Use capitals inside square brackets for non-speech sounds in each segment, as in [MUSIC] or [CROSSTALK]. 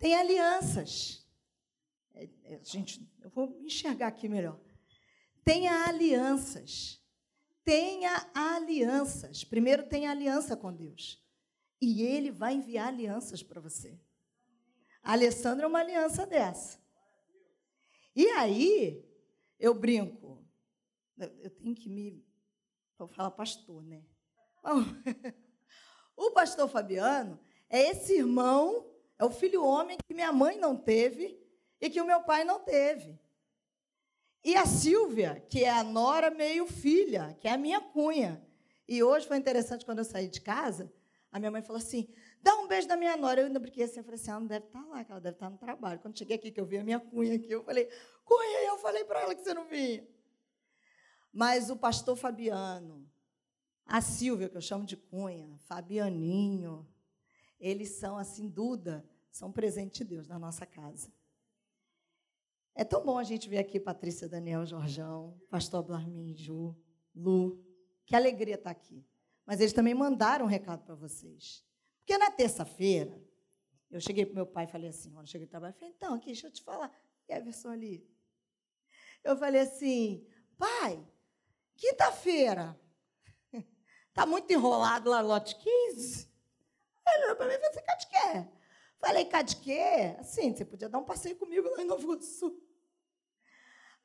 Tem alianças. É, é, gente, eu vou enxergar aqui melhor. Tenha alianças. Tenha alianças. Primeiro, tenha aliança com Deus. E Ele vai enviar alianças para você. A Alessandra é uma aliança dessa. E aí, eu brinco. Eu tenho que me. Vou falar pastor, né? [LAUGHS] o pastor Fabiano é esse irmão, é o filho homem que minha mãe não teve e que o meu pai não teve. E a Silvia, que é a nora meio filha, que é a minha cunha. E hoje foi interessante quando eu saí de casa, a minha mãe falou assim: dá um beijo da minha nora. Eu ainda brinquei assim, eu falei assim, ela não deve estar lá, que ela deve estar no trabalho. Quando cheguei aqui, que eu vi a minha cunha aqui, eu falei, cunha, eu falei para ela que você não vinha. Mas o pastor Fabiano, a Silvia, que eu chamo de cunha, Fabianinho, eles são, assim, Duda, são presente de Deus na nossa casa. É tão bom a gente ver aqui Patrícia Daniel Jorjão, pastor Blarmin Ju, Lu. Que alegria estar aqui. Mas eles também mandaram um recado para vocês. Porque na terça-feira, eu cheguei para meu pai e falei assim, quando cheguei do trabalho, falei, então, aqui, deixa eu te falar. E a versão ali. Eu falei assim, pai, quinta-feira, está [LAUGHS] muito enrolado lá, lote 15? Ele olhou para mim e falou assim, cadê Falei, cadê quê? Assim, você podia dar um passeio comigo lá em Novo Sul.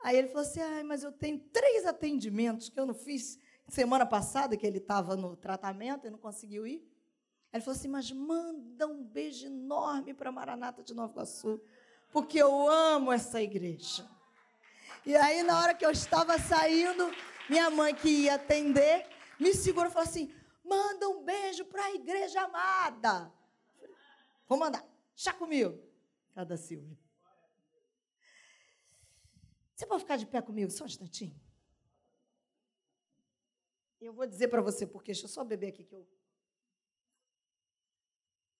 Aí ele falou assim, ai, mas eu tenho três atendimentos que eu não fiz semana passada, que ele estava no tratamento e não conseguiu ir. Ele falou assim: Mas manda um beijo enorme para Maranata de Nova Iguaçu, porque eu amo essa igreja. E aí, na hora que eu estava saindo, minha mãe, que ia atender, me segurou e falou assim: Manda um beijo para a igreja amada. Vou mandar. Chá comigo. Cada Silvia. Você pode ficar de pé comigo só um instantinho? Eu vou dizer para você porque deixa eu só beber aqui que eu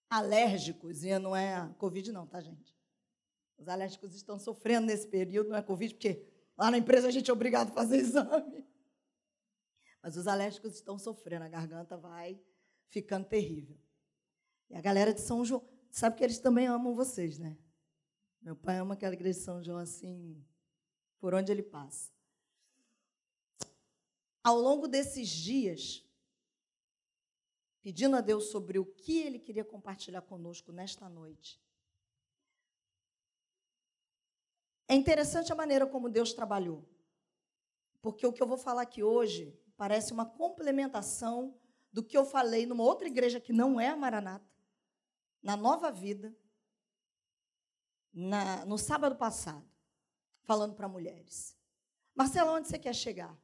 alérgicos, e não é Covid, não, tá, gente? Os alérgicos estão sofrendo nesse período, não é Covid, porque lá na empresa a gente é obrigado a fazer exame. Mas os alérgicos estão sofrendo, a garganta vai ficando terrível. E a galera de São João, sabe que eles também amam vocês, né? Meu pai ama aquela igreja de São João assim, por onde ele passa. Ao longo desses dias, pedindo a Deus sobre o que Ele queria compartilhar conosco nesta noite. É interessante a maneira como Deus trabalhou, porque o que eu vou falar aqui hoje parece uma complementação do que eu falei numa outra igreja que não é a Maranata, na Nova Vida, na, no sábado passado, falando para mulheres. Marcela, onde você quer chegar?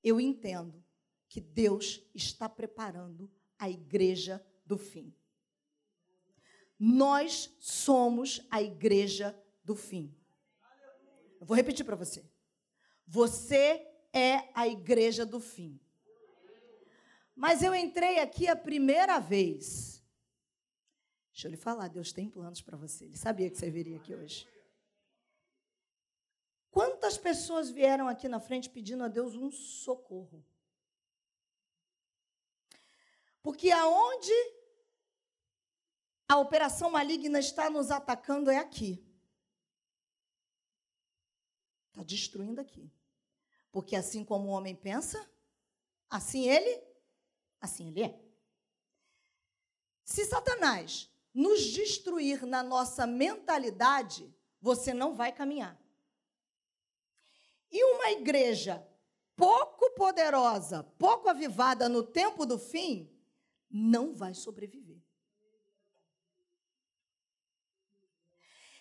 Eu entendo que Deus está preparando a igreja do fim. Nós somos a igreja do fim. Eu vou repetir para você. Você é a igreja do fim. Mas eu entrei aqui a primeira vez. Deixa eu lhe falar, Deus tem planos para você. Ele sabia que você viria aqui hoje. Quantas pessoas vieram aqui na frente pedindo a Deus um socorro? Porque aonde a operação maligna está nos atacando é aqui. Está destruindo aqui. Porque assim como o homem pensa, assim ele, assim ele é. Se Satanás nos destruir na nossa mentalidade, você não vai caminhar. E uma igreja pouco poderosa, pouco avivada no tempo do fim, não vai sobreviver.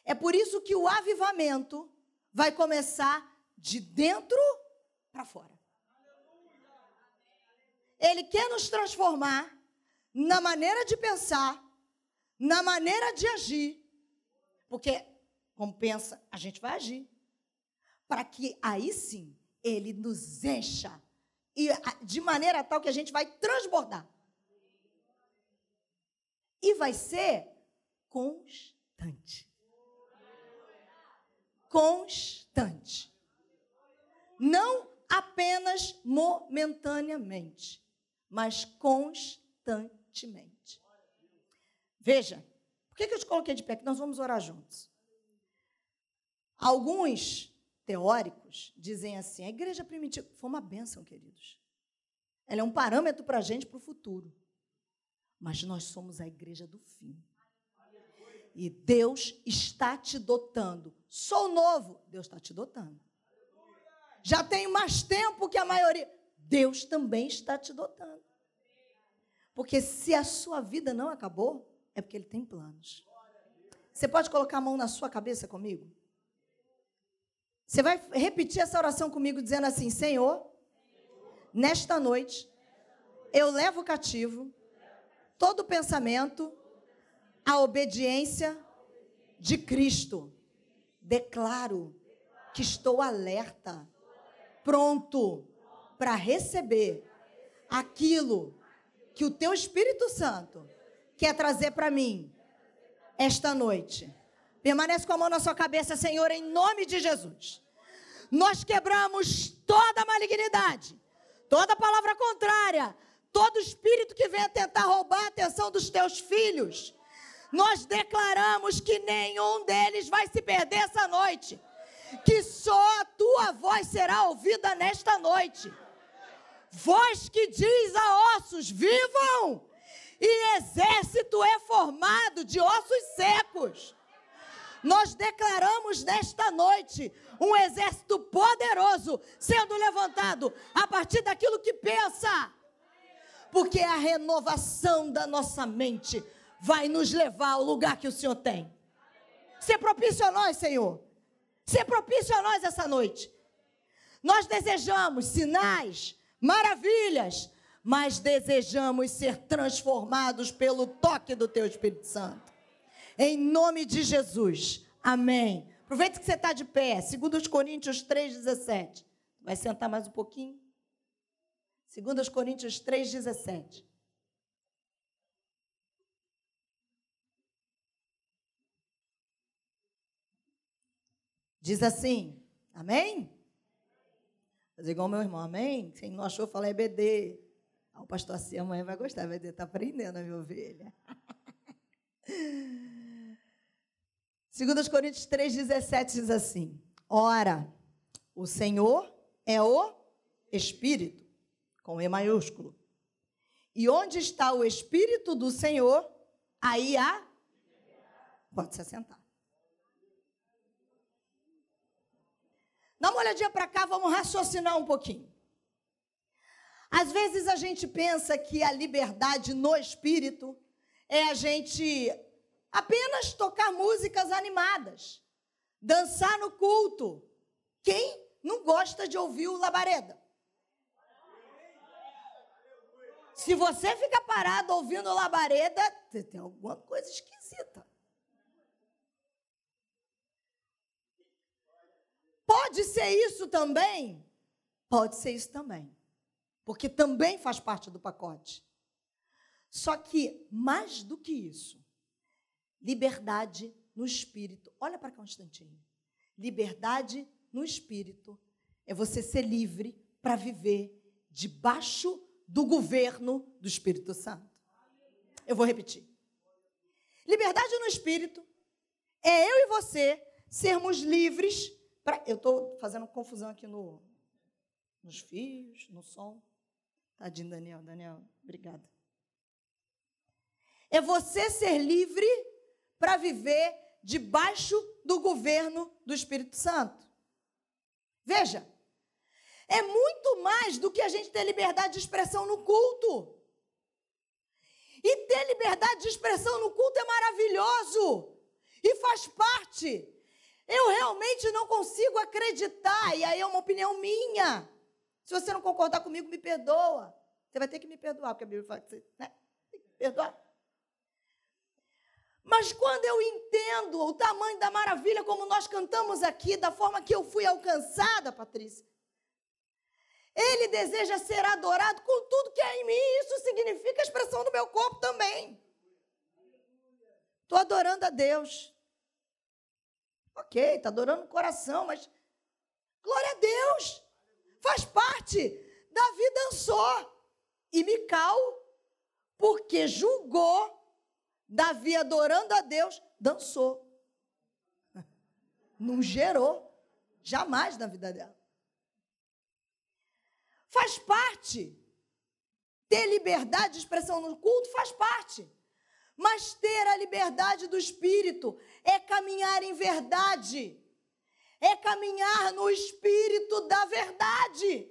É por isso que o avivamento vai começar de dentro para fora. Ele quer nos transformar na maneira de pensar, na maneira de agir, porque, como pensa, a gente vai agir, para que aí sim ele nos encha, e de maneira tal que a gente vai transbordar. E vai ser constante. Constante. Não apenas momentaneamente, mas constantemente. Veja, que, que eu te coloquei de pé? Que nós vamos orar juntos. Alguns teóricos dizem assim: a igreja primitiva foi uma bênção, queridos. Ela é um parâmetro para a gente para o futuro. Mas nós somos a igreja do fim. E Deus está te dotando. Sou novo, Deus está te dotando. Já tenho mais tempo que a maioria. Deus também está te dotando. Porque se a sua vida não acabou, é porque Ele tem planos. Você pode colocar a mão na sua cabeça comigo? Você vai repetir essa oração comigo, dizendo assim: Senhor, nesta noite, eu levo cativo todo pensamento à obediência de Cristo. Declaro que estou alerta, pronto para receber aquilo que o teu Espírito Santo quer trazer para mim esta noite. Permanece com a mão na sua cabeça, Senhor, em nome de Jesus. Nós quebramos toda malignidade, toda palavra contrária, todo espírito que venha tentar roubar a atenção dos teus filhos. Nós declaramos que nenhum deles vai se perder essa noite, que só a tua voz será ouvida nesta noite. Voz que diz a ossos: vivam! E exército é formado de ossos secos. Nós declaramos nesta noite um exército poderoso sendo levantado a partir daquilo que pensa. Porque a renovação da nossa mente vai nos levar ao lugar que o Senhor tem. Ser propício a nós, Senhor. Ser propício a nós essa noite. Nós desejamos sinais, maravilhas, mas desejamos ser transformados pelo toque do Teu Espírito Santo. Em nome de Jesus. Amém. Aproveita que você está de pé. 2 Coríntios 3,17. Vai sentar mais um pouquinho? 2 Coríntios 3,17. Diz assim, amém? Fazer igual meu irmão, amém? Quem não achou, fala EBD. O pastor assim, amanhã vai gostar, vai estar tá aprendendo a minha ovelha. 2 Coríntios 3,17 diz assim: Ora, o Senhor é o Espírito, com E maiúsculo. E onde está o Espírito do Senhor, aí há. Pode se assentar. Dá uma olhadinha para cá, vamos raciocinar um pouquinho. Às vezes a gente pensa que a liberdade no espírito é a gente apenas tocar músicas animadas, dançar no culto. Quem não gosta de ouvir o labareda? Se você fica parado ouvindo labareda, tem alguma coisa esquisita. Pode ser isso também? Pode ser isso também porque também faz parte do pacote. Só que, mais do que isso, liberdade no espírito. Olha para cá um instantinho. Liberdade no espírito é você ser livre para viver debaixo do governo do Espírito Santo. Eu vou repetir. Liberdade no espírito é eu e você sermos livres para. Eu estou fazendo confusão aqui no, nos fios, no som. Tadinho, Daniel. Daniel, obrigada. É você ser livre para viver debaixo do governo do Espírito Santo. Veja, é muito mais do que a gente ter liberdade de expressão no culto. E ter liberdade de expressão no culto é maravilhoso e faz parte. Eu realmente não consigo acreditar, e aí é uma opinião minha se você não concordar comigo, me perdoa. Você vai ter que me perdoar, porque a Bíblia fala que você né? tem que perdoar. Mas quando eu entendo o tamanho da maravilha, como nós cantamos aqui, da forma que eu fui alcançada, Patrícia, ele deseja ser adorado com tudo que é em mim. Isso significa a expressão do meu corpo também. Estou adorando a Deus. Ok, está adorando o coração, mas glória a Deus faz parte. Davi dançou. E Mical, porque julgou, Davi adorando a Deus, dançou. Não gerou. Jamais na vida dela. Faz parte. Ter liberdade de expressão no culto faz parte. Mas ter a liberdade do espírito é caminhar em verdade. É caminhar no espírito da verdade.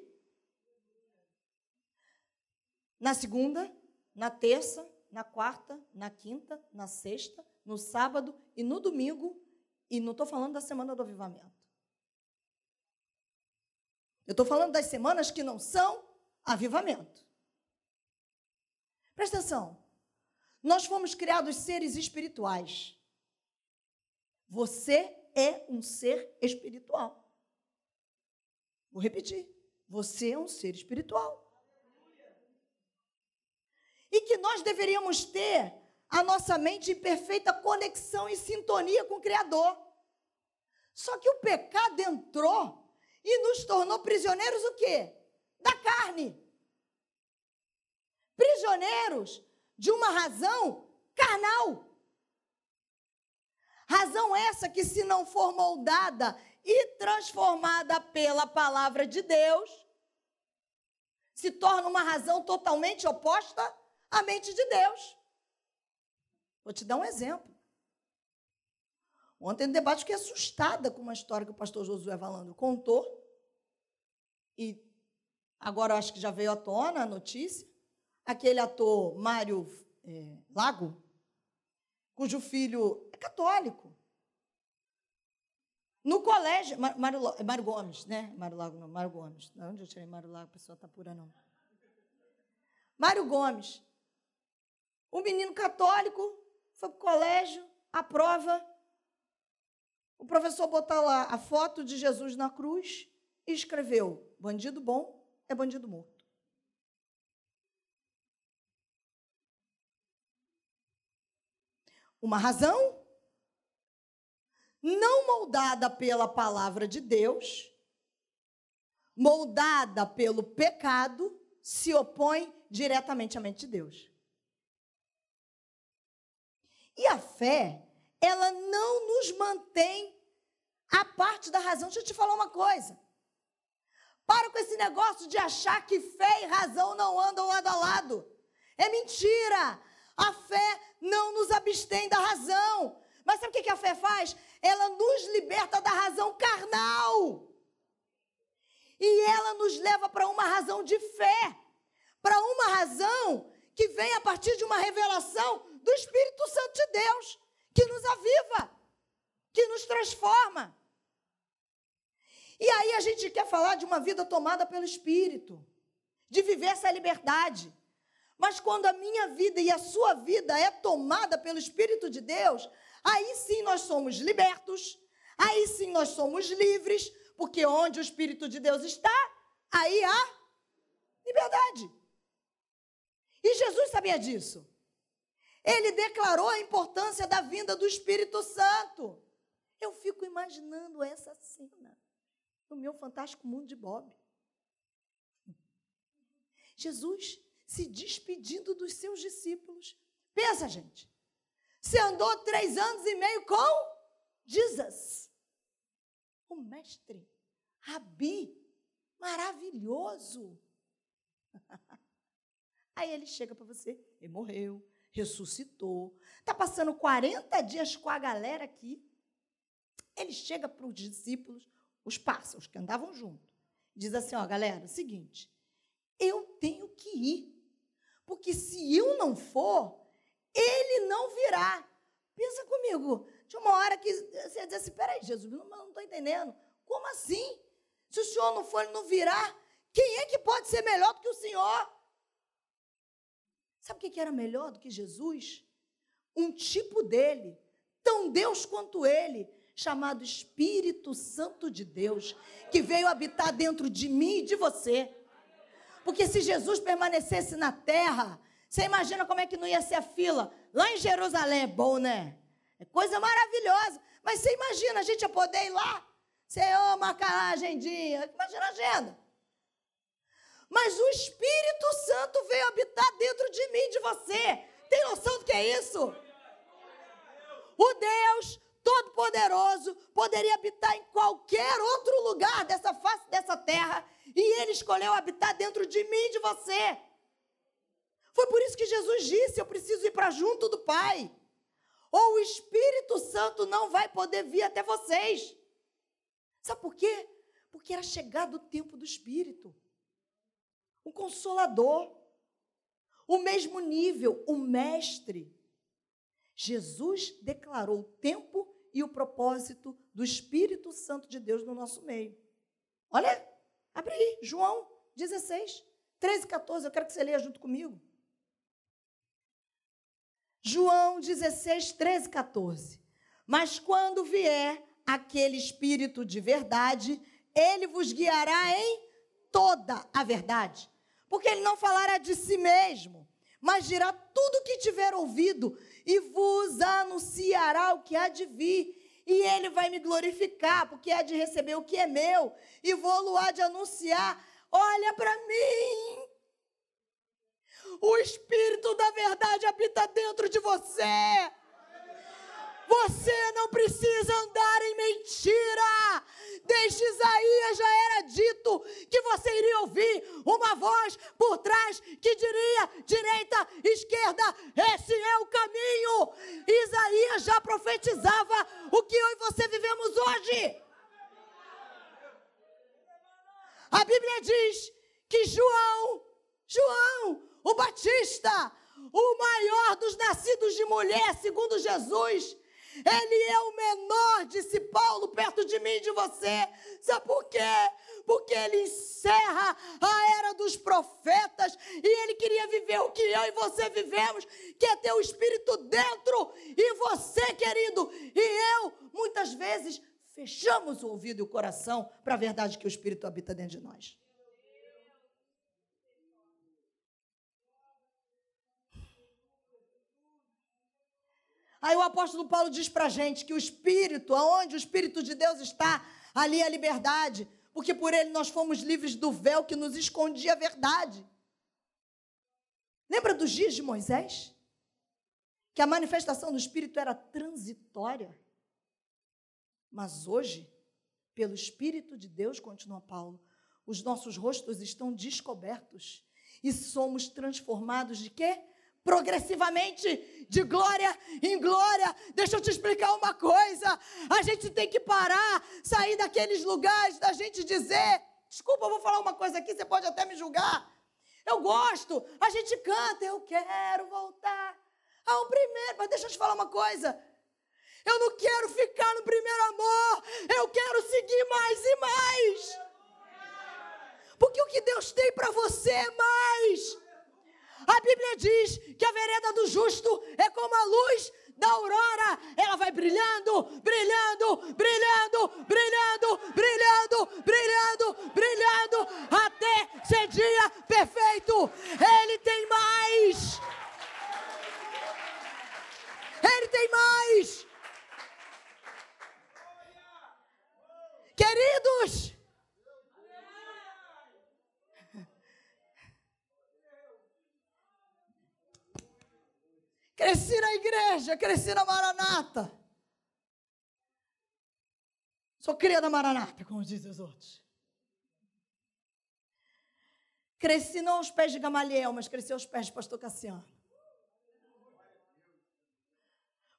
Na segunda, na terça, na quarta, na quinta, na sexta, no sábado e no domingo. E não estou falando da semana do avivamento. Eu estou falando das semanas que não são avivamento. Presta atenção. Nós fomos criados seres espirituais. Você é um ser espiritual. Vou repetir. Você é um ser espiritual. E que nós deveríamos ter a nossa mente em perfeita conexão e sintonia com o Criador. Só que o pecado entrou e nos tornou prisioneiros o quê? Da carne. Prisioneiros de uma razão carnal. Razão essa que, se não for moldada e transformada pela palavra de Deus, se torna uma razão totalmente oposta à mente de Deus. Vou te dar um exemplo. Ontem no debate fiquei assustada com uma história que o pastor Josué Valando contou. E agora acho que já veio à tona a notícia. Aquele ator Mário é, Lago, cujo filho católico. No colégio, Mário, Mário Gomes, né? Mário Lago, não, Mário Gomes. De onde eu tirei Mário Lago? A pessoa está pura, não. Mário Gomes. Um menino católico, foi para o colégio, a prova, o professor botou lá a foto de Jesus na cruz e escreveu: bandido bom é bandido morto. Uma razão não moldada pela palavra de Deus, moldada pelo pecado, se opõe diretamente à mente de Deus. E a fé ela não nos mantém a parte da razão. Deixa eu te falar uma coisa. Para com esse negócio de achar que fé e razão não andam lado a lado. É mentira. A fé não nos abstém da razão. Mas sabe o que a fé faz? Ela nos liberta da razão carnal. E ela nos leva para uma razão de fé. Para uma razão que vem a partir de uma revelação do Espírito Santo de Deus que nos aviva, que nos transforma. E aí a gente quer falar de uma vida tomada pelo Espírito, de viver essa liberdade. Mas quando a minha vida e a sua vida é tomada pelo Espírito de Deus, aí sim nós somos libertos, aí sim nós somos livres, porque onde o Espírito de Deus está, aí há liberdade. E Jesus sabia disso. Ele declarou a importância da vinda do Espírito Santo. Eu fico imaginando essa cena no meu fantástico mundo de Bob. Jesus se despedindo dos seus discípulos. Pensa, gente. Você andou três anos e meio com Jesus, o mestre, Rabi, maravilhoso. [LAUGHS] Aí ele chega para você, ele morreu, ressuscitou. Está passando 40 dias com a galera aqui. Ele chega para os discípulos, os pássaros que andavam junto. Diz assim: ó, galera, é o seguinte, eu tenho que ir. Porque se eu não for, ele não virá. Pensa comigo. Tinha uma hora que você ia dizer assim: peraí, Jesus, não estou entendendo. Como assim? Se o senhor não for, ele não virá. Quem é que pode ser melhor do que o senhor? Sabe o que era melhor do que Jesus? Um tipo dele, tão Deus quanto ele, chamado Espírito Santo de Deus, que veio habitar dentro de mim e de você. Porque se Jesus permanecesse na terra, você imagina como é que não ia ser a fila? Lá em Jerusalém é bom, né? É coisa maravilhosa. Mas você imagina, a gente ia poder ir lá? Você, marcar a agendinha. Imagina a agenda. Mas o Espírito Santo veio habitar dentro de mim, de você. Tem noção do que é isso? O Deus Todo-Poderoso poderia habitar em qualquer outro lugar dessa face dessa terra e ele escolheu habitar dentro de mim de você. Foi por isso que Jesus disse: Eu preciso ir para junto do Pai. Ou o Espírito Santo não vai poder vir até vocês. Sabe por quê? Porque era chegado o tempo do Espírito. O Consolador. O mesmo nível, o Mestre. Jesus declarou o tempo e o propósito do Espírito Santo de Deus no nosso meio. Olha, abre aí, João 16, 13 e 14. Eu quero que você leia junto comigo. João 16, 13 e 14. Mas quando vier aquele Espírito de verdade, ele vos guiará em toda a verdade. Porque ele não falará de si mesmo, mas dirá tudo o que tiver ouvido e vos anunciará o que há de vir. E ele vai me glorificar, porque há de receber o que é meu, e vou-lo há de anunciar. Olha para mim. O Espírito da verdade habita dentro de você. Você não precisa andar em mentira. Desde Isaías já era dito que você iria ouvir uma voz por trás que diria: direita, esquerda, esse é o caminho. Isaías já profetizava o que eu e você vivemos hoje. A Bíblia diz que João, João, o Batista, o maior dos nascidos de mulher, segundo Jesus, ele é o menor, disse Paulo, perto de mim e de você. Sabe por quê? Porque ele encerra a era dos profetas e ele queria viver o que eu e você vivemos, que é ter o Espírito dentro. E você, querido, e eu, muitas vezes, fechamos o ouvido e o coração para a verdade que o Espírito habita dentro de nós. Aí o apóstolo Paulo diz para a gente que o Espírito, aonde o Espírito de Deus está, ali é a liberdade, porque por ele nós fomos livres do véu que nos escondia a verdade. Lembra dos dias de Moisés? Que a manifestação do Espírito era transitória. Mas hoje, pelo Espírito de Deus, continua Paulo, os nossos rostos estão descobertos e somos transformados de quê? Progressivamente, de glória em glória. Deixa eu te explicar uma coisa. A gente tem que parar, sair daqueles lugares da gente dizer: desculpa, eu vou falar uma coisa aqui, você pode até me julgar. Eu gosto, a gente canta, eu quero voltar ao primeiro. Mas deixa eu te falar uma coisa. Eu não quero ficar no primeiro amor, eu quero seguir mais e mais. Porque o que Deus tem para você é mais. A Bíblia diz que a vereda do justo é como a luz da aurora. Ela vai brilhando, brilhando, brilhando, brilhando, brilhando, brilhando, brilhando, até ser dia perfeito. Ele tem mais. Ele tem mais. Queridos, Cresci na igreja, cresci na Maranata. Sou cria da Maranata, como dizem os outros. Cresci não aos pés de Gamaliel, mas cresci aos pés de pastor Cassiano.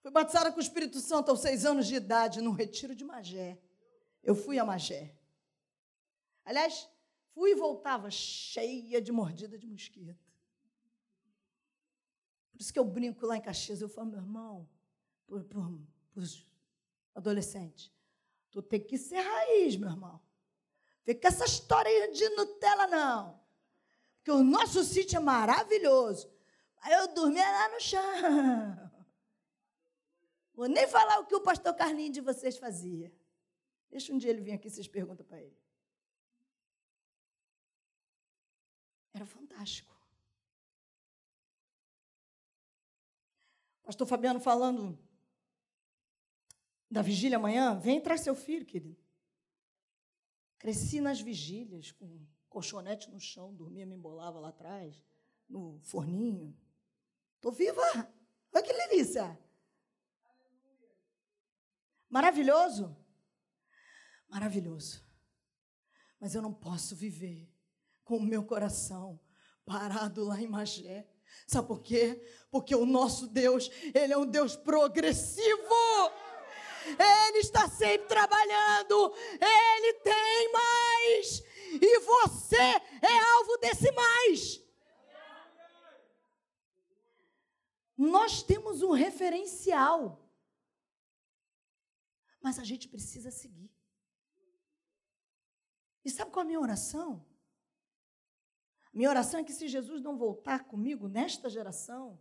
Fui batizada com o Espírito Santo aos seis anos de idade, num retiro de Magé. Eu fui a Magé. Aliás, fui e voltava cheia de mordida de mosquito. Por isso que eu brinco lá em Caxias, eu falo, meu irmão, para os adolescentes, tu tem que ser raiz, meu irmão. Fica essa história de Nutella, não. Porque o nosso sítio é maravilhoso. Aí eu dormia lá no chão. [LAUGHS] Vou nem falar o que o pastor Carlinhos de vocês fazia. Deixa um dia ele vir aqui, vocês perguntam para ele. Era fantástico. Pastor Fabiano falando da vigília amanhã, vem traz seu filho, querido. Cresci nas vigílias, com colchonete no chão, dormia, me embolava lá atrás, no forninho. Estou viva! Olha que delícia! Maravilhoso? Maravilhoso. Mas eu não posso viver com o meu coração parado lá em Magé. Sabe por quê? Porque o nosso Deus, ele é um Deus progressivo. Ele está sempre trabalhando. Ele tem mais. E você é alvo desse mais. Nós temos um referencial. Mas a gente precisa seguir. E sabe qual é a minha oração? Minha oração é que se Jesus não voltar comigo nesta geração,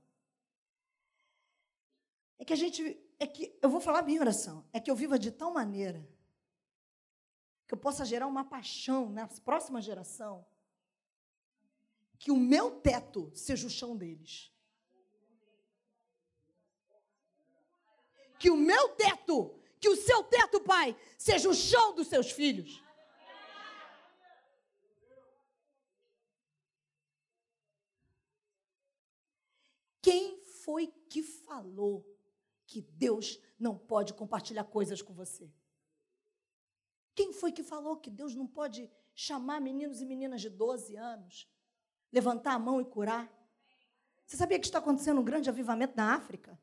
é que a gente, é que eu vou falar minha oração, é que eu viva de tal maneira que eu possa gerar uma paixão na próxima geração, que o meu teto seja o chão deles. Que o meu teto, que o seu teto, pai, seja o chão dos seus filhos. Quem foi que falou que Deus não pode compartilhar coisas com você? Quem foi que falou que Deus não pode chamar meninos e meninas de 12 anos, levantar a mão e curar? Você sabia que está acontecendo um grande avivamento na África?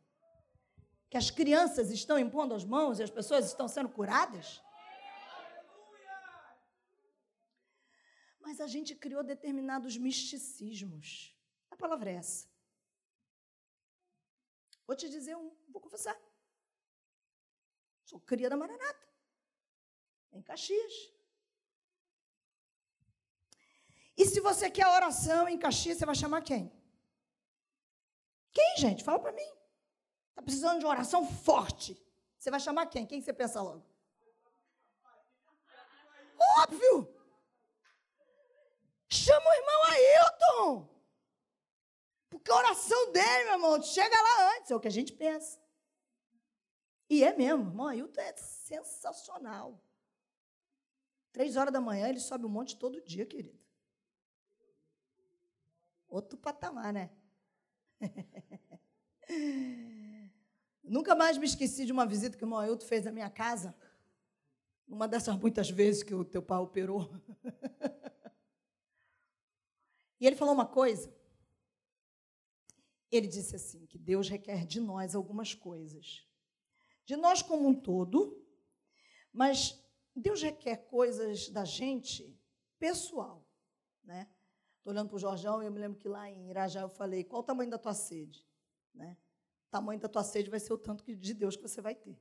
Que as crianças estão impondo as mãos e as pessoas estão sendo curadas? Mas a gente criou determinados misticismos. A palavra é essa. Vou te dizer um, vou confessar. Sou cria da Maranata, em Caxias. E se você quer oração em Caxias, você vai chamar quem? Quem, gente? Fala para mim. Está precisando de uma oração forte. Você vai chamar quem? Quem você pensa logo? Óbvio! Chama o irmão Ailton! Porque a oração dele, meu irmão, chega lá antes, é o que a gente pensa. E é mesmo, irmão Ailton é sensacional. Três horas da manhã ele sobe um monte todo dia, querido. Outro patamar, né? [LAUGHS] Nunca mais me esqueci de uma visita que o irmão Ailton fez à minha casa. Uma dessas muitas vezes que o teu pai operou. [LAUGHS] e ele falou uma coisa ele disse assim: que Deus requer de nós algumas coisas. De nós como um todo, mas Deus requer coisas da gente pessoal. Né? Estou olhando para o Jorjão e eu me lembro que lá em Irajá eu falei: qual o tamanho da tua sede? Né? O tamanho da tua sede vai ser o tanto de Deus que você vai ter.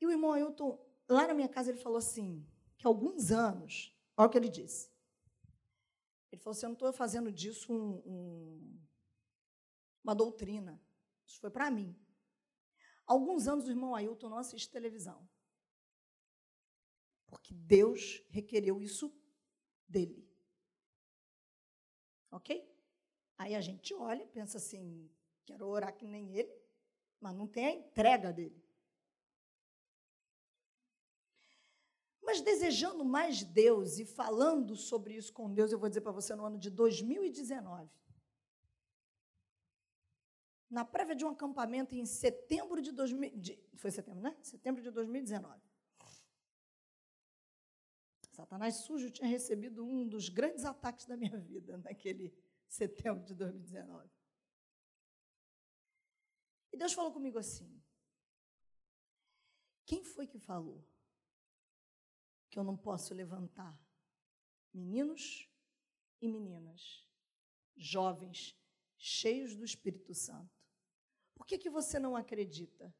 E o irmão Ailton, lá na minha casa, ele falou assim: que há alguns anos, olha o que ele disse. Ele falou assim: Eu não estou fazendo disso um, um, uma doutrina. Isso foi para mim. Alguns anos o irmão Ailton não assiste televisão. Porque Deus requereu isso dele. Ok? Aí a gente olha, pensa assim: quero orar que nem ele, mas não tem a entrega dele. Mas desejando mais Deus e falando sobre isso com Deus, eu vou dizer para você no ano de 2019. Na prévia de um acampamento em setembro de 2000, de, foi setembro, né? Setembro de 2019. Satanás sujo tinha recebido um dos grandes ataques da minha vida naquele setembro de 2019. E Deus falou comigo assim: Quem foi que falou? Que eu não posso levantar meninos e meninas, jovens, cheios do Espírito Santo. Por que, que você não acredita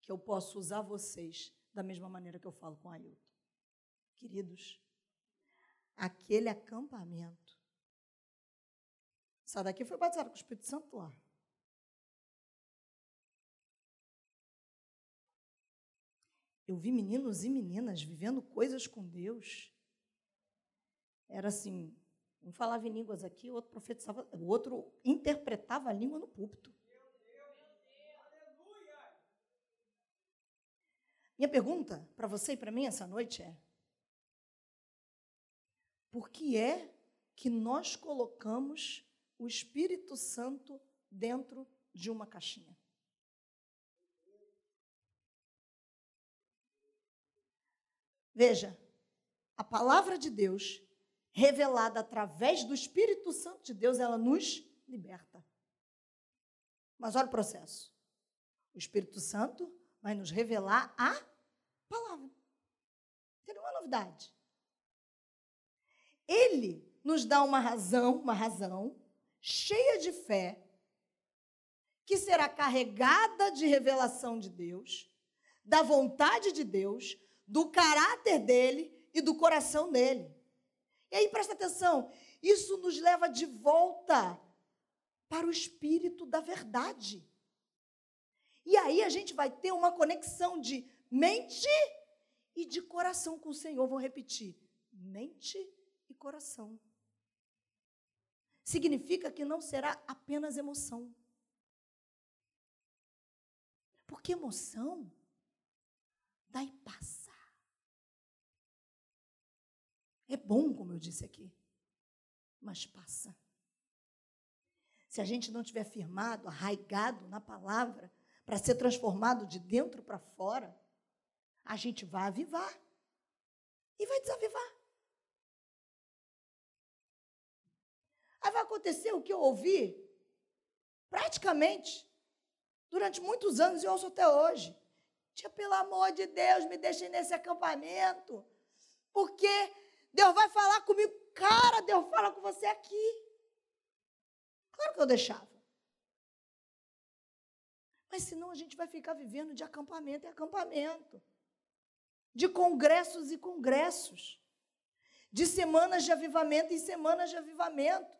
que eu posso usar vocês da mesma maneira que eu falo com Ailton? Queridos, aquele acampamento. Sai daqui foi batizado com o Espírito Santo lá. Eu vi meninos e meninas vivendo coisas com Deus. Era assim, um falava em línguas aqui, o outro profetizava, o outro interpretava a língua no púlpito. Minha pergunta para você e para mim essa noite é: por que é que nós colocamos o Espírito Santo dentro de uma caixinha? Veja, a palavra de Deus, revelada através do Espírito Santo de Deus, ela nos liberta. Mas olha o processo. O Espírito Santo vai nos revelar a palavra. Não tem nenhuma novidade. Ele nos dá uma razão, uma razão cheia de fé, que será carregada de revelação de Deus, da vontade de Deus, do caráter dele e do coração dele. E aí presta atenção, isso nos leva de volta para o espírito da verdade. E aí a gente vai ter uma conexão de mente e de coração com o Senhor. Vou repetir: mente e coração. Significa que não será apenas emoção. Porque emoção dá e É bom, como eu disse aqui, mas passa. Se a gente não tiver firmado, arraigado na palavra, para ser transformado de dentro para fora, a gente vai avivar e vai desavivar. Aí vai acontecer o que eu ouvi praticamente durante muitos anos e ouço até hoje. Tia, pelo amor de Deus, me deixe nesse acampamento, porque Deus vai falar comigo. Cara, Deus fala com você aqui. Claro que eu deixava. Mas senão a gente vai ficar vivendo de acampamento em acampamento, de congressos e congressos, de semanas de avivamento em semanas de avivamento.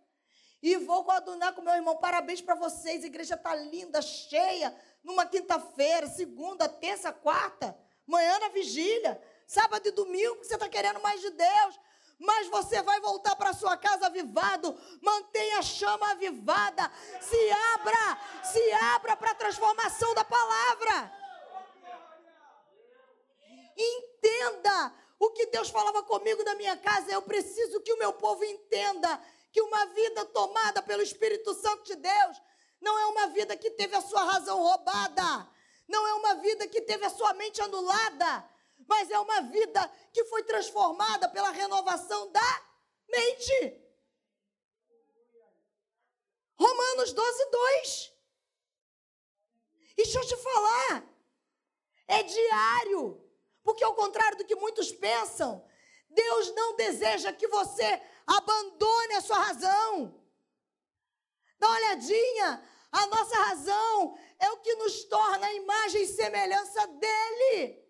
E vou coadunar com meu irmão. Parabéns para vocês. A igreja está linda, cheia. Numa quinta-feira, segunda, terça, quarta. Manhã na vigília. Sábado e domingo, você está querendo mais de Deus. Mas você vai voltar para sua casa avivado. Mantenha a chama avivada. Se abra, se abra para a transformação da palavra. Entenda o que Deus falava comigo na minha casa. Eu preciso que o meu povo entenda que uma vida tomada pelo Espírito Santo de Deus não é uma vida que teve a sua razão roubada, não é uma vida que teve a sua mente anulada, mas é uma vida que foi transformada pela renovação da mente. Romanos 12, 2. E deixa eu te falar, é diário, porque ao contrário do que muitos pensam, Deus não deseja que você abandone a sua razão. Dá uma olhadinha, a nossa razão é o que nos torna a imagem e semelhança dele.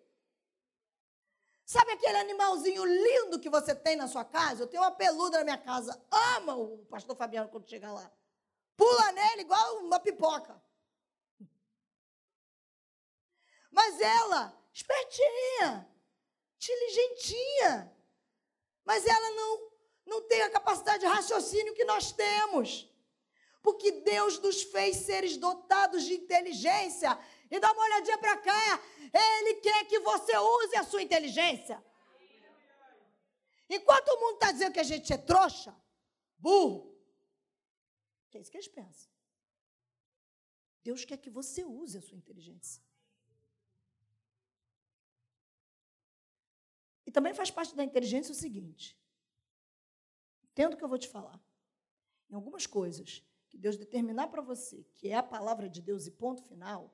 Sabe aquele animalzinho lindo que você tem na sua casa? Eu tenho uma peluda na minha casa. Ama o pastor Fabiano quando chega lá. Pula nele igual uma pipoca. Mas ela, espertinha, inteligentinha, mas ela não, não tem a capacidade de raciocínio que nós temos. Porque Deus nos fez seres dotados de inteligência. E dá uma olhadinha para cá. Ele quer que você use a sua inteligência. Enquanto o mundo está dizendo que a gente é trouxa, burro, que é isso que eles pensam. Deus quer que você use a sua inteligência. E também faz parte da inteligência o seguinte: entendo o que eu vou te falar. Em algumas coisas que Deus determinar para você, que é a palavra de Deus e ponto final.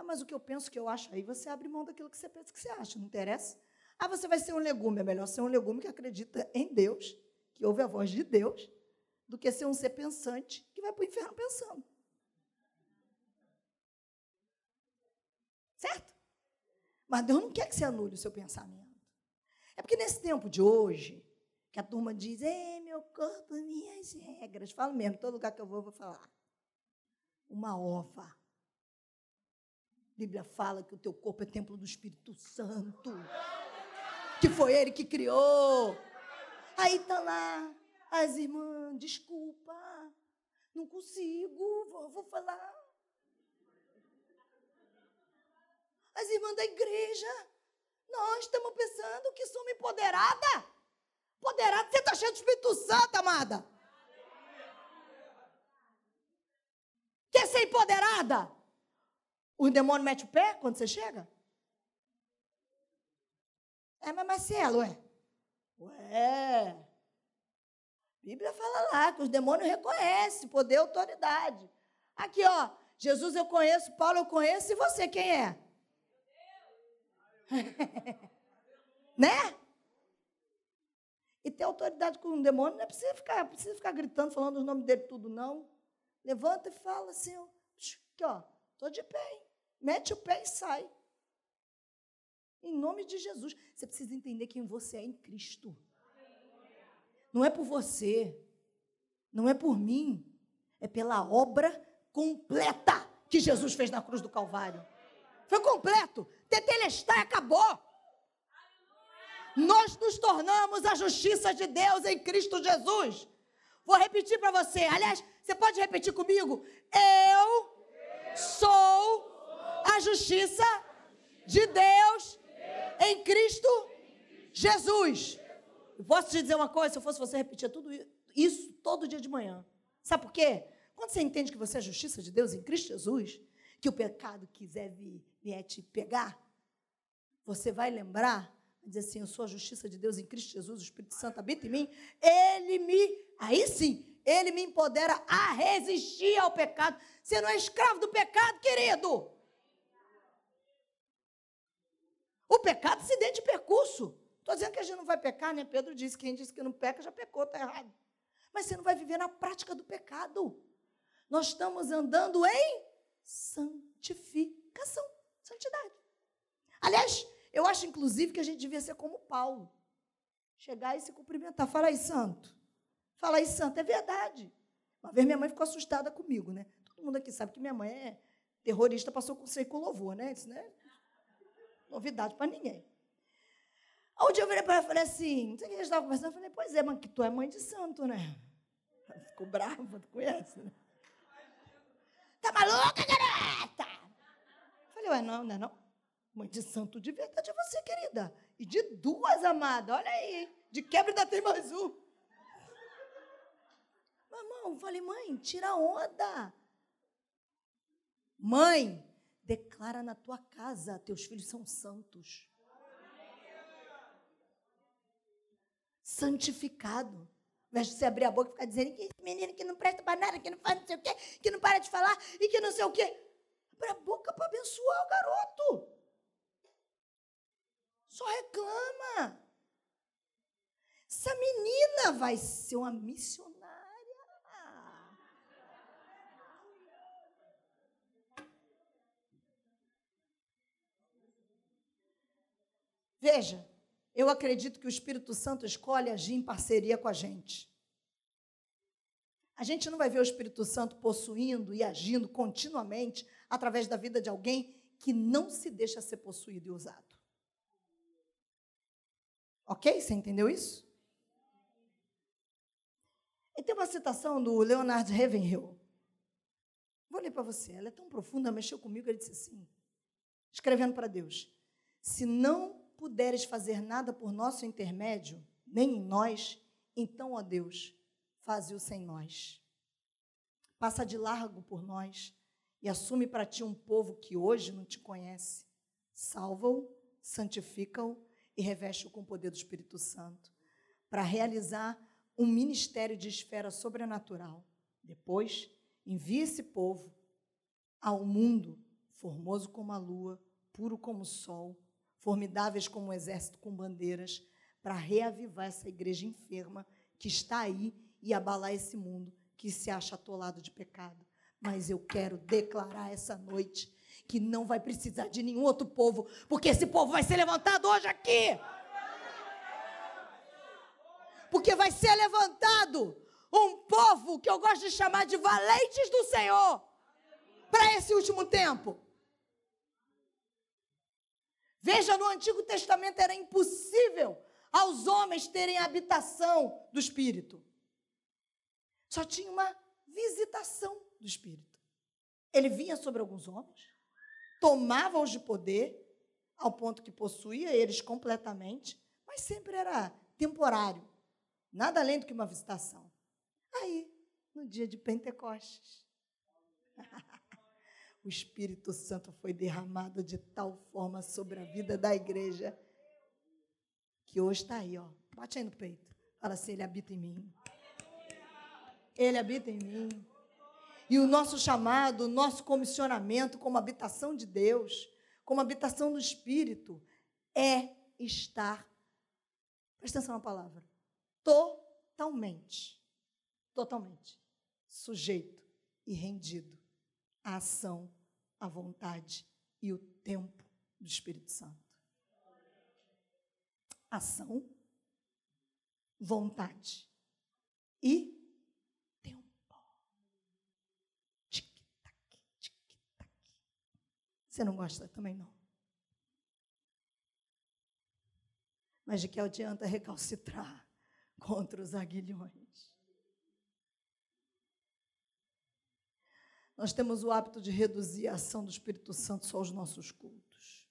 Ah, mas o que eu penso que eu acho, aí você abre mão daquilo que você pensa que você acha, não interessa? Ah, você vai ser um legume, é melhor ser um legume que acredita em Deus, que ouve a voz de Deus, do que ser um ser pensante que vai para o inferno pensando. Certo? Mas Deus não quer que você anule o seu pensamento. É porque nesse tempo de hoje, que a turma diz, é meu corpo, minhas regras. Falo mesmo, todo lugar que eu vou, eu vou falar. Uma ova. Bíblia fala que o teu corpo é templo do Espírito Santo. Que foi ele que criou. Aí está lá, as irmãs, desculpa, não consigo, vou, vou falar. As irmãs da igreja, nós estamos pensando que somos empoderada. Empoderada. Você está cheio do Espírito Santo, amada. Quer ser empoderada? O demônio mete o pé quando você chega? É, mas Marcelo, ué. Ué. A Bíblia fala lá que os demônios reconhecem poder e autoridade. Aqui, ó. Jesus eu conheço, Paulo eu conheço, e você quem é? [LAUGHS] né? E ter autoridade com um demônio não é precisa ficar, precisa ficar gritando, falando os nomes dele tudo, não. Levanta e fala assim, ó, aqui, ó, estou de pé, hein? Mete o pé e sai. Em nome de Jesus. Você precisa entender quem você é em Cristo. Não é por você, não é por mim, é pela obra completa que Jesus fez na cruz do Calvário. Foi completo. Tetelestai acabou. Nós nos tornamos a justiça de Deus em Cristo Jesus. Vou repetir para você. Aliás, você pode repetir comigo? Eu sou a justiça de Deus em Cristo Jesus. posso te dizer uma coisa? Se eu fosse você, repetir tudo isso todo dia de manhã. Sabe por quê? Quando você entende que você é a justiça de Deus em Cristo Jesus, que o pecado quiser vir, te pegar, você vai lembrar, dizer assim, eu sou a justiça de Deus em Cristo Jesus, o Espírito Santo habita em mim, ele me, aí sim, ele me empodera a resistir ao pecado. Você não é escravo do pecado, querido. O pecado se dê de percurso. Estou dizendo que a gente não vai pecar, né? Pedro disse que quem disse que não peca já pecou, está errado. Mas você não vai viver na prática do pecado. Nós estamos andando em santificação, santidade. Aliás, eu acho inclusive que a gente devia ser como Paulo. Chegar e se cumprimentar. Fala aí, santo. Fala aí, santo. É verdade. Uma vez minha mãe ficou assustada comigo, né? Todo mundo aqui sabe que minha mãe é terrorista, passou com com louvor, né? Isso, né? Novidade para ninguém. Um dia eu virei para ela e falei assim, não sei o que a gente estava conversando, eu falei, pois é, mas que tu é mãe de santo, né? Ela ficou brava, tu conhece, né? Tá maluca, garota? Eu falei, ué, não, não é não. Mãe de santo de verdade é você, querida. E de duas, amada, olha aí. De quebra ainda tem mais um. Mamão, falei, mãe, tira onda. Mãe, declara na tua casa, teus filhos são santos. Santificado. Ao invés de você abrir a boca e ficar dizendo que esse menino que não presta para nada, que não faz não sei o quê, que não para de falar e que não sei o quê. Abre a boca para abençoar o garoto. Só reclama. Essa menina vai ser uma missionária. Veja, eu acredito que o Espírito Santo escolhe agir em parceria com a gente. A gente não vai ver o Espírito Santo possuindo e agindo continuamente através da vida de alguém que não se deixa ser possuído e usado. Ok? Você entendeu isso? E tem uma citação do Leonard Ravenhill. Vou ler para você. Ela é tão profunda, mexeu comigo. Ele disse assim, escrevendo para Deus: Se não puderes fazer nada por nosso intermédio, nem em nós, então, ó Deus, faze-o sem nós. Passa de largo por nós e assume para ti um povo que hoje não te conhece. Salva-o, santifica-o e reveste-o com o poder do Espírito Santo, para realizar um ministério de esfera sobrenatural. Depois, envia esse povo ao mundo, formoso como a lua, puro como o sol, formidáveis como um exército com bandeiras, para reavivar essa igreja enferma que está aí e abalar esse mundo que se acha atolado de pecado. Mas eu quero declarar essa noite que não vai precisar de nenhum outro povo, porque esse povo vai ser levantado hoje aqui. Porque vai ser levantado um povo que eu gosto de chamar de valentes do Senhor para esse último tempo. Veja, no Antigo Testamento era impossível aos homens terem habitação do Espírito. Só tinha uma visitação do Espírito. Ele vinha sobre alguns homens, tomava-os de poder, ao ponto que possuía eles completamente, mas sempre era temporário, nada além do que uma visitação. Aí, no dia de Pentecostes, [LAUGHS] o Espírito Santo foi derramado de tal forma sobre a vida da igreja que hoje está aí, ó. Bate aí no peito. Fala assim: Ele habita em mim. Ele habita em mim. E o nosso chamado, o nosso comissionamento como habitação de Deus, como habitação do Espírito, é estar, presta atenção na palavra, totalmente, totalmente sujeito e rendido à ação, à vontade e o tempo do Espírito Santo. Ação, vontade e tempo. Tic-tac, tic-tac. Você não gosta também, não? Mas de que adianta recalcitrar [LAUGHS] contra os aguilhões? Nós temos o hábito de reduzir a ação do Espírito Santo só aos nossos cultos.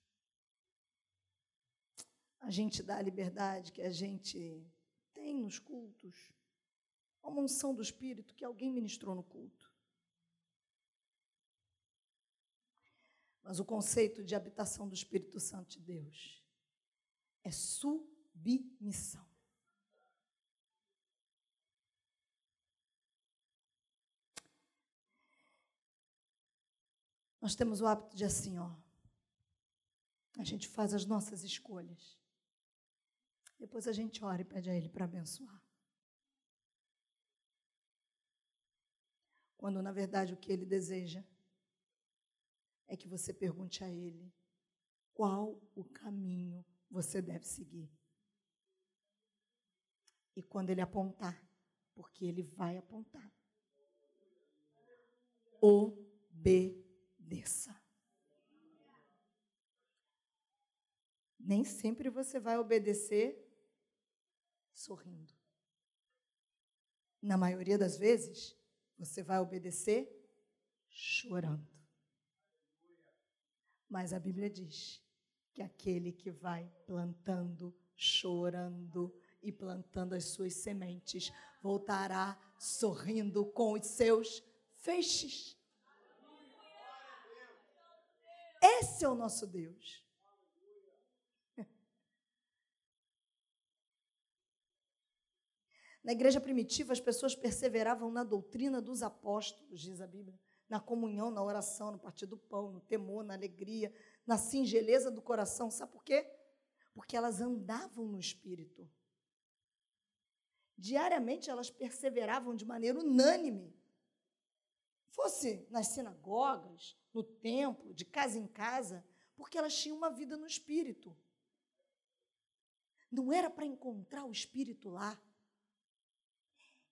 A gente dá a liberdade que a gente tem nos cultos, uma unção do Espírito que alguém ministrou no culto. Mas o conceito de habitação do Espírito Santo de Deus é submissão. Nós temos o hábito de assim, ó. A gente faz as nossas escolhas. Depois a gente ora e pede a Ele para abençoar. Quando, na verdade, o que Ele deseja é que você pergunte a Ele qual o caminho você deve seguir. E quando Ele apontar, porque Ele vai apontar, obedeça. Nem sempre você vai obedecer sorrindo. Na maioria das vezes, você vai obedecer chorando. Mas a Bíblia diz que aquele que vai plantando, chorando e plantando as suas sementes, voltará sorrindo com os seus feixes. Esse é o nosso Deus. [LAUGHS] Na igreja primitiva, as pessoas perseveravam na doutrina dos apóstolos, diz a Bíblia, na comunhão, na oração, no partir do pão, no temor, na alegria, na singeleza do coração. Sabe por quê? Porque elas andavam no espírito. Diariamente elas perseveravam de maneira unânime. Fosse nas sinagogas, no templo, de casa em casa, porque elas tinham uma vida no espírito. Não era para encontrar o espírito lá.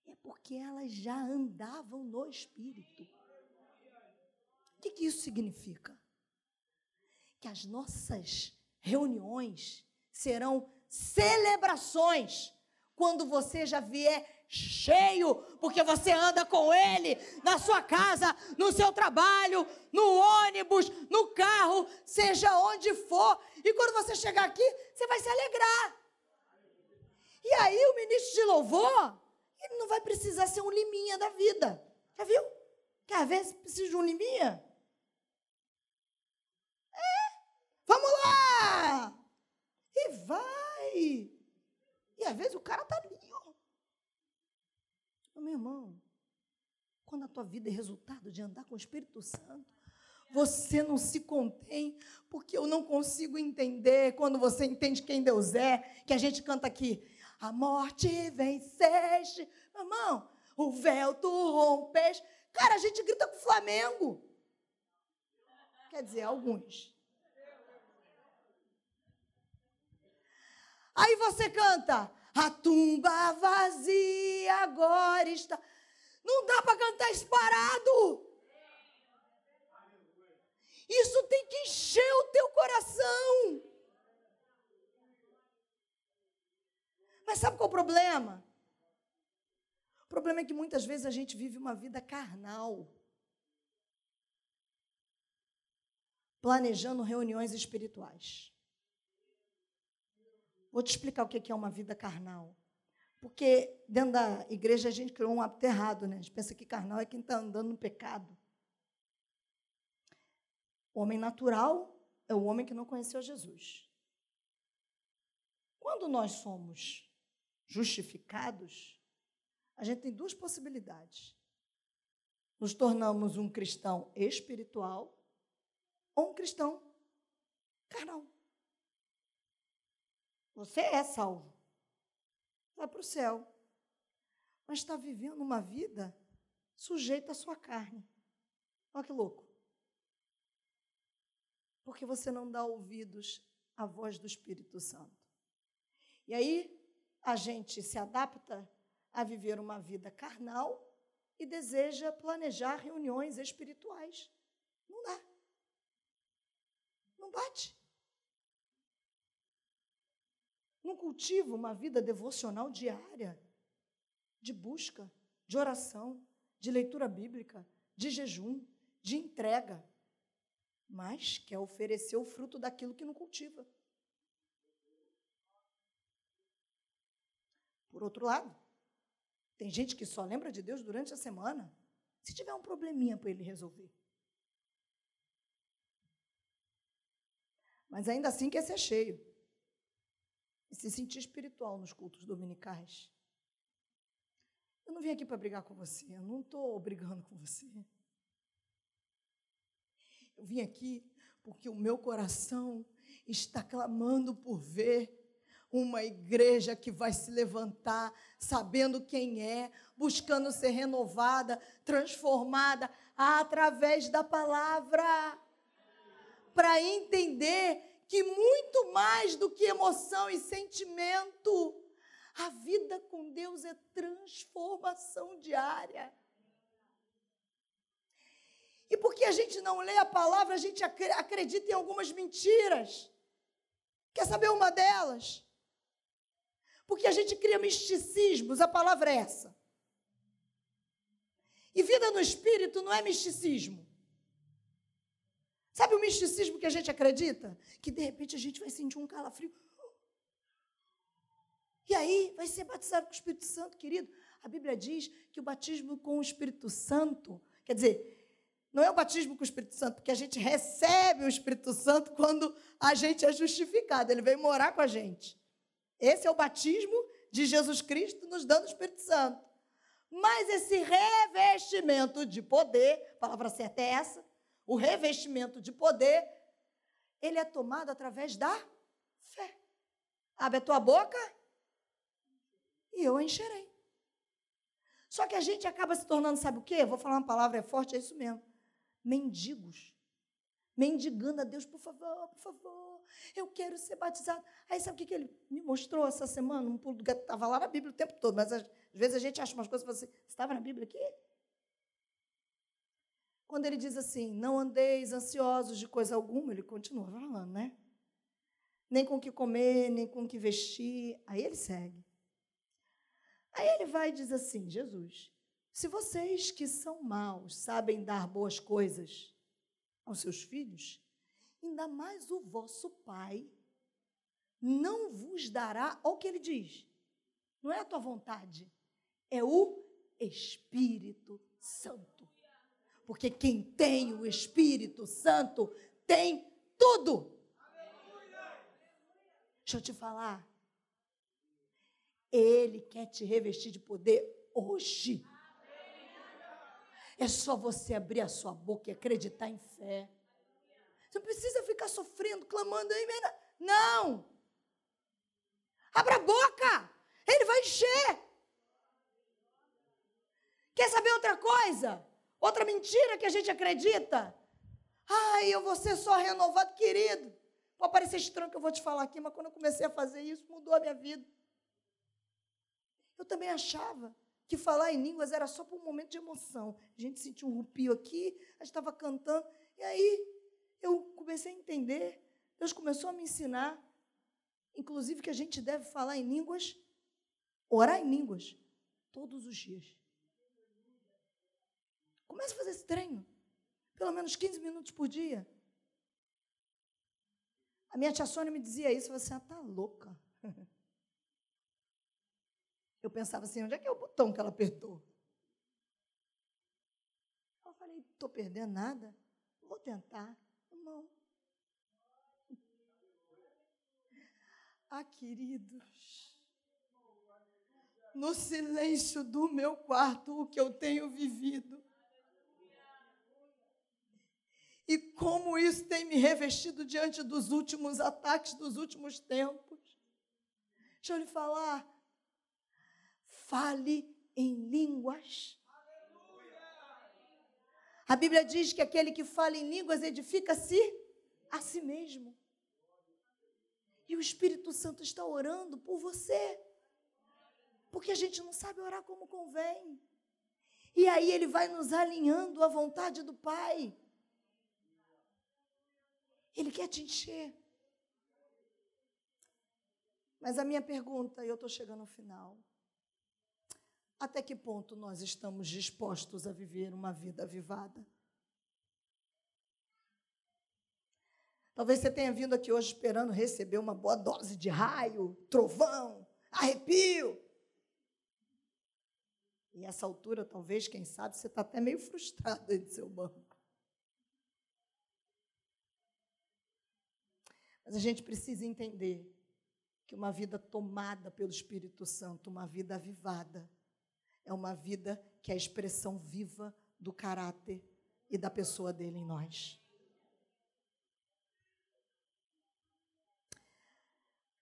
É porque elas já andavam no Espírito. O que, que isso significa? Que as nossas reuniões serão celebrações quando você já vier cheio, porque você anda com ele na sua casa, no seu trabalho, no ônibus, no carro, seja onde for. E quando você chegar aqui, você vai se alegrar. E aí o ministro de louvor ele não vai precisar ser um liminha da vida. Já viu? Que às vezes precisa de um liminha. É, vamos lá! E vai! E às vezes o cara está ali, ó. Meu irmão, quando a tua vida é resultado de andar com o Espírito Santo, você não se contém, porque eu não consigo entender quando você entende quem Deus é, que a gente canta aqui a morte venceste. Irmão, o véu tu rompeste. Cara, a gente grita com o Flamengo. Quer dizer, alguns. Aí você canta, a tumba vazia agora está. Não dá para cantar isso parado. Isso tem que encher o teu coração. Mas sabe qual é o problema? O problema é que muitas vezes a gente vive uma vida carnal. Planejando reuniões espirituais. Vou te explicar o que é uma vida carnal. Porque dentro da igreja a gente criou um hábito errado, né? A gente pensa que carnal é quem está andando no pecado. O homem natural é o homem que não conheceu Jesus. Quando nós somos justificados, a gente tem duas possibilidades. Nos tornamos um cristão espiritual ou um cristão carnal. Você é salvo. Vai para o céu. Mas está vivendo uma vida sujeita à sua carne. Olha que louco. Porque você não dá ouvidos à voz do Espírito Santo. E aí a gente se adapta a viver uma vida carnal e deseja planejar reuniões espirituais. Não dá. Não bate. Não cultiva uma vida devocional diária, de busca, de oração, de leitura bíblica, de jejum, de entrega, mas quer oferecer o fruto daquilo que não cultiva. Por outro lado, tem gente que só lembra de Deus durante a semana, se tiver um probleminha para ele resolver. Mas ainda assim quer ser cheio. E se sentir espiritual nos cultos dominicais. Eu não vim aqui para brigar com você, eu não estou brigando com você. Eu vim aqui porque o meu coração está clamando por ver uma igreja que vai se levantar, sabendo quem é, buscando ser renovada, transformada através da palavra, para entender que muito mais do que emoção e sentimento, a vida com Deus é transformação diária. E porque a gente não lê a palavra, a gente acredita em algumas mentiras. Quer saber uma delas? Porque a gente cria misticismos, a palavra é essa. E vida no espírito não é misticismo. Sabe o misticismo que a gente acredita? Que de repente a gente vai sentir um calafrio. E aí vai ser batizado com o Espírito Santo, querido. A Bíblia diz que o batismo com o Espírito Santo, quer dizer, não é o batismo com o Espírito Santo, porque a gente recebe o Espírito Santo quando a gente é justificado, ele vem morar com a gente. Esse é o batismo de Jesus Cristo nos dando o Espírito Santo. Mas esse revestimento de poder, a palavra certa é essa, o revestimento de poder, ele é tomado através da fé. Abre a tua boca e eu a encherei. Só que a gente acaba se tornando, sabe o quê? Vou falar uma palavra é forte, é isso mesmo. Mendigos mendigando a Deus, por favor, por favor, eu quero ser batizado. Aí sabe o que, que ele me mostrou essa semana? Um pulo do gato, estava lá na Bíblia o tempo todo, mas às vezes a gente acha umas coisas e fala assim, estava na Bíblia aqui? Quando ele diz assim, não andeis ansiosos de coisa alguma, ele continua falando, né? Nem com o que comer, nem com o que vestir. Aí ele segue. Aí ele vai e diz assim, Jesus, se vocês que são maus sabem dar boas coisas aos seus filhos, ainda mais o vosso Pai não vos dará, olha o que ele diz, não é a tua vontade, é o Espírito Santo. Porque quem tem o Espírito Santo tem tudo. Deixa eu te falar. Ele quer te revestir de poder hoje. É só você abrir a sua boca e acreditar em fé. Você não precisa ficar sofrendo, clamando aí. Não! Abra a boca! Ele vai encher. Quer saber outra coisa? Outra mentira que a gente acredita? Ai, eu vou ser só renovado, querido. Pode parecer estranho que eu vou te falar aqui, mas quando eu comecei a fazer isso, mudou a minha vida. Eu também achava que falar em línguas era só por um momento de emoção. A gente sentiu um rupio aqui, a gente estava cantando, e aí eu comecei a entender. Deus começou a me ensinar, inclusive, que a gente deve falar em línguas, orar em línguas, todos os dias. Comece a fazer esse treino, pelo menos 15 minutos por dia. A minha tia Sônia me dizia isso, você ah, tá louca. [LAUGHS] Eu pensava assim, onde é que é o botão que ela apertou? Eu falei, estou perdendo nada, vou tentar. Não. Ah, queridos, no silêncio do meu quarto, o que eu tenho vivido. E como isso tem me revestido diante dos últimos ataques dos últimos tempos. Deixa eu lhe falar. Fale em línguas. A Bíblia diz que aquele que fala em línguas edifica-se a si mesmo. E o Espírito Santo está orando por você. Porque a gente não sabe orar como convém. E aí ele vai nos alinhando à vontade do Pai. Ele quer te encher. Mas a minha pergunta, e eu estou chegando ao final. Até que ponto nós estamos dispostos a viver uma vida avivada? Talvez você tenha vindo aqui hoje esperando receber uma boa dose de raio, trovão, arrepio. E essa altura, talvez, quem sabe, você está até meio frustrado aí do seu banco. Mas a gente precisa entender que uma vida tomada pelo Espírito Santo, uma vida avivada, é uma vida que é a expressão viva do caráter e da pessoa dele em nós.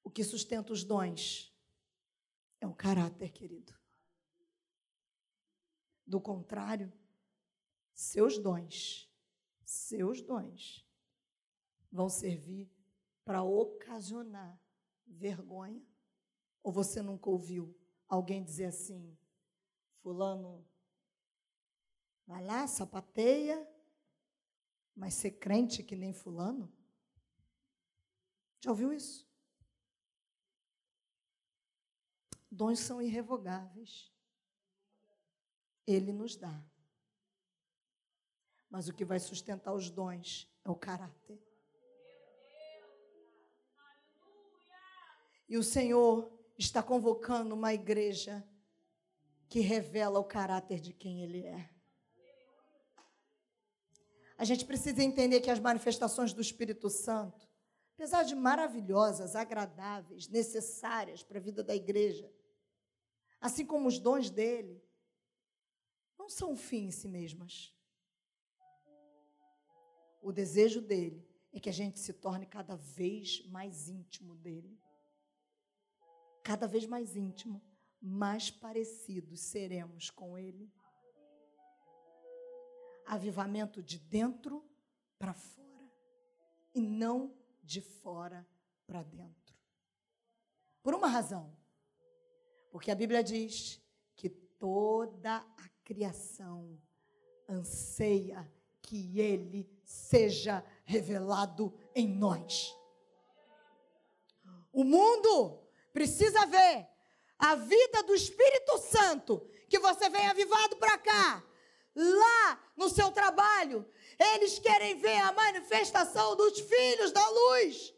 O que sustenta os dons é o caráter, querido. Do contrário, seus dons, seus dons vão servir para ocasionar vergonha. Ou você nunca ouviu alguém dizer assim: Fulano, vai lá, sapateia, mas ser crente que nem Fulano? Já ouviu isso? Dons são irrevogáveis. Ele nos dá. Mas o que vai sustentar os dons é o caráter. E o Senhor está convocando uma igreja que revela o caráter de quem Ele é. A gente precisa entender que as manifestações do Espírito Santo, apesar de maravilhosas, agradáveis, necessárias para a vida da igreja, assim como os dons dele, não são um fim em si mesmas. O desejo dele é que a gente se torne cada vez mais íntimo dele. Cada vez mais íntimo, mais parecidos seremos com ele. Avivamento de dentro para fora e não de fora para dentro. Por uma razão. Porque a Bíblia diz que toda a criação anseia que ele seja revelado em nós. O mundo precisa ver a vida do Espírito Santo que você vem avivado para cá. Lá no seu trabalho, eles querem ver a manifestação dos filhos da luz.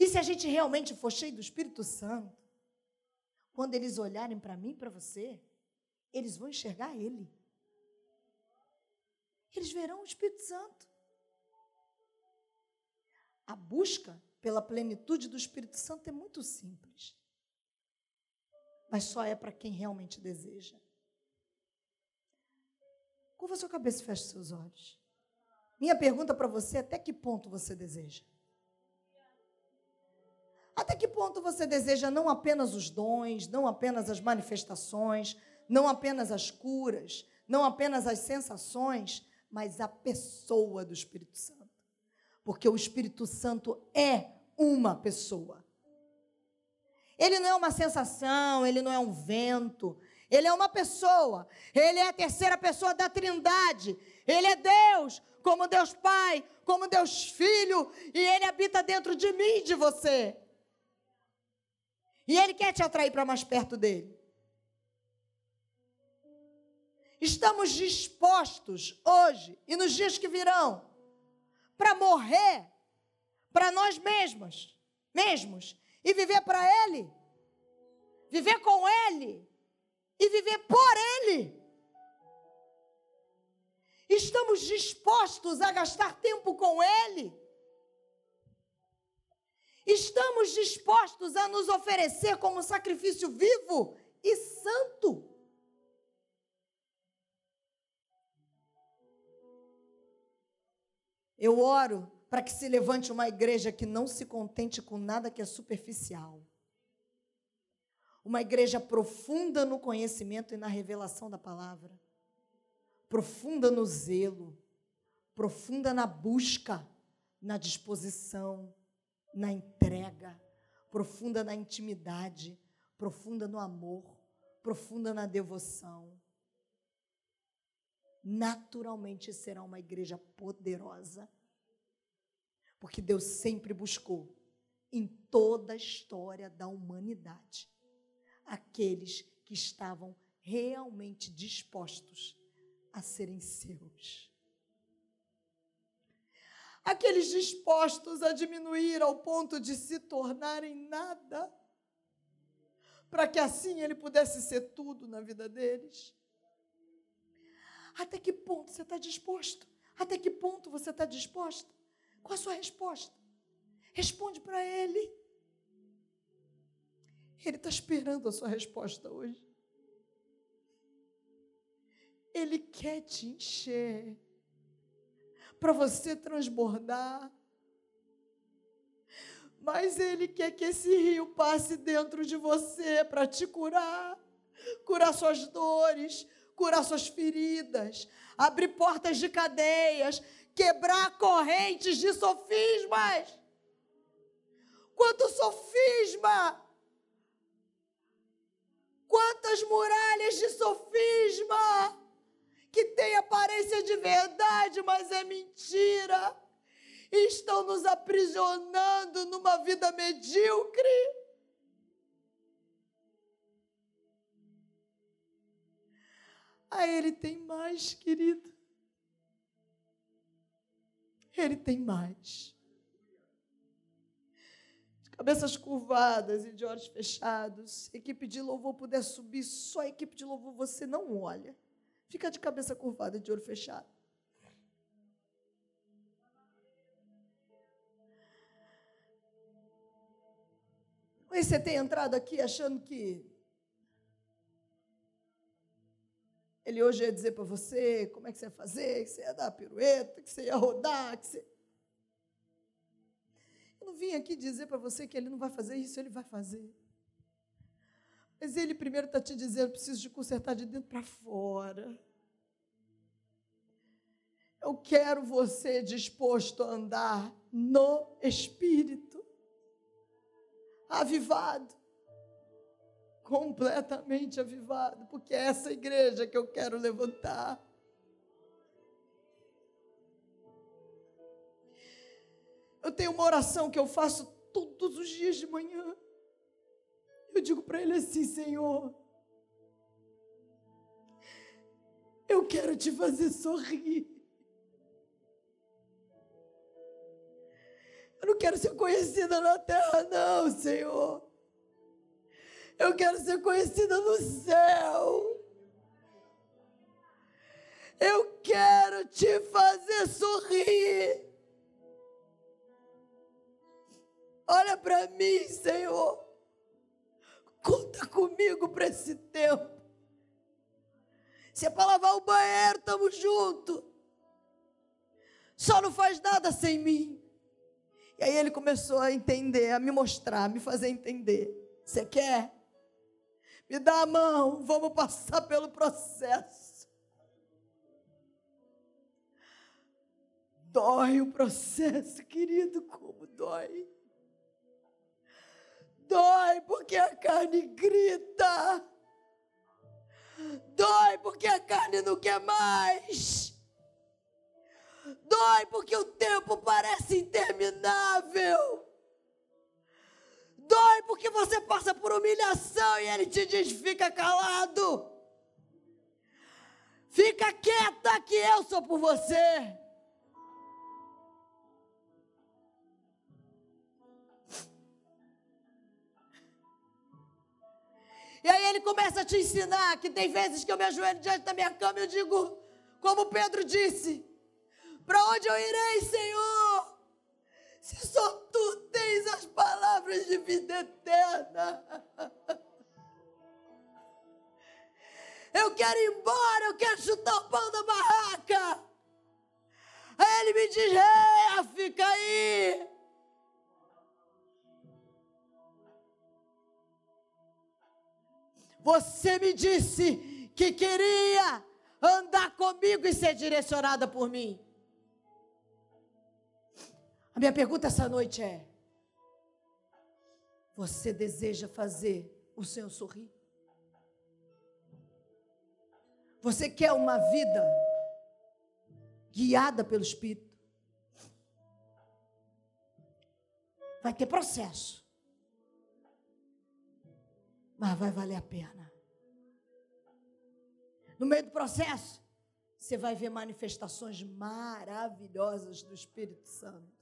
E se a gente realmente for cheio do Espírito Santo, quando eles olharem para mim, para você, eles vão enxergar Ele. Eles verão o Espírito Santo. A busca pela plenitude do Espírito Santo é muito simples. Mas só é para quem realmente deseja. Curva sua cabeça e feche seus olhos. Minha pergunta para você é: até que ponto você deseja? Até que ponto você deseja não apenas os dons, não apenas as manifestações, não apenas as curas, não apenas as sensações, mas a pessoa do Espírito Santo? Porque o Espírito Santo é uma pessoa. Ele não é uma sensação, ele não é um vento, ele é uma pessoa. Ele é a terceira pessoa da Trindade. Ele é Deus, como Deus Pai, como Deus Filho, e ele habita dentro de mim e de você. E Ele quer te atrair para mais perto dele. Estamos dispostos hoje e nos dias que virão para morrer para nós mesmos, mesmos e viver para Ele, viver com Ele e viver por Ele. Estamos dispostos a gastar tempo com Ele Estamos dispostos a nos oferecer como sacrifício vivo e santo. Eu oro para que se levante uma igreja que não se contente com nada que é superficial. Uma igreja profunda no conhecimento e na revelação da palavra. Profunda no zelo. Profunda na busca, na disposição, na entrega. Profunda na intimidade. Profunda no amor. Profunda na devoção. Naturalmente será uma igreja poderosa porque Deus sempre buscou, em toda a história da humanidade, aqueles que estavam realmente dispostos a serem seus. Aqueles dispostos a diminuir ao ponto de se tornarem nada, para que assim ele pudesse ser tudo na vida deles. Até que ponto você está disposto? Até que ponto você está disposta? Qual a sua resposta? Responde para Ele. Ele está esperando a sua resposta hoje. Ele quer te encher para você transbordar. Mas Ele quer que esse rio passe dentro de você para te curar, curar suas dores, curar suas feridas, abrir portas de cadeias, quebrar correntes de sofismas. Quanto sofisma! Quantas muralhas de sofisma que tem aparência de verdade, mas é mentira. Estão nos aprisionando numa vida medíocre. A Ele tem mais, querido. Ele tem mais. De cabeças curvadas e de olhos fechados, equipe de louvor puder subir, só a equipe de louvor você não olha. Fica de cabeça curvada e de olho fechado. Você tem entrado aqui achando que Ele hoje ia dizer para você como é que você ia fazer, que você ia dar a pirueta, que você ia rodar, que você. Eu não vim aqui dizer para você que ele não vai fazer isso, ele vai fazer. Mas ele primeiro está te dizendo: preciso de consertar de dentro para fora. Eu quero você disposto a andar no Espírito, avivado completamente avivado, porque é essa igreja que eu quero levantar. Eu tenho uma oração que eu faço todos os dias de manhã. Eu digo para ele assim: Senhor, eu quero te fazer sorrir. Eu não quero ser conhecida na terra, não, Senhor. Eu quero ser conhecida no céu. Eu quero te fazer sorrir. Olha para mim, Senhor. Conta comigo para esse tempo. Se é para lavar o banheiro, estamos juntos. Só não faz nada sem mim. E aí ele começou a entender, a me mostrar, a me fazer entender. Você quer? Me dá a mão, vamos passar pelo processo. Dói o processo, querido, como dói. Dói porque a carne grita. Dói porque a carne não quer mais. Dói porque o tempo parece interminável. Dói porque você passa por humilhação e ele te diz: fica calado. Fica quieta que eu sou por você. E aí ele começa a te ensinar que tem vezes que eu me ajoelho diante da minha cama e eu digo, como Pedro disse: Para onde eu irei, Senhor? Se só tu tens as palavras de vida eterna. Eu quero ir embora, eu quero chutar o pão da barraca. Aí ele me diz: Ei, fica aí. Você me disse que queria andar comigo e ser direcionada por mim. A minha pergunta essa noite é: Você deseja fazer o Senhor sorrir? Você quer uma vida guiada pelo Espírito? Vai ter processo, mas vai valer a pena. No meio do processo, você vai ver manifestações maravilhosas do Espírito Santo.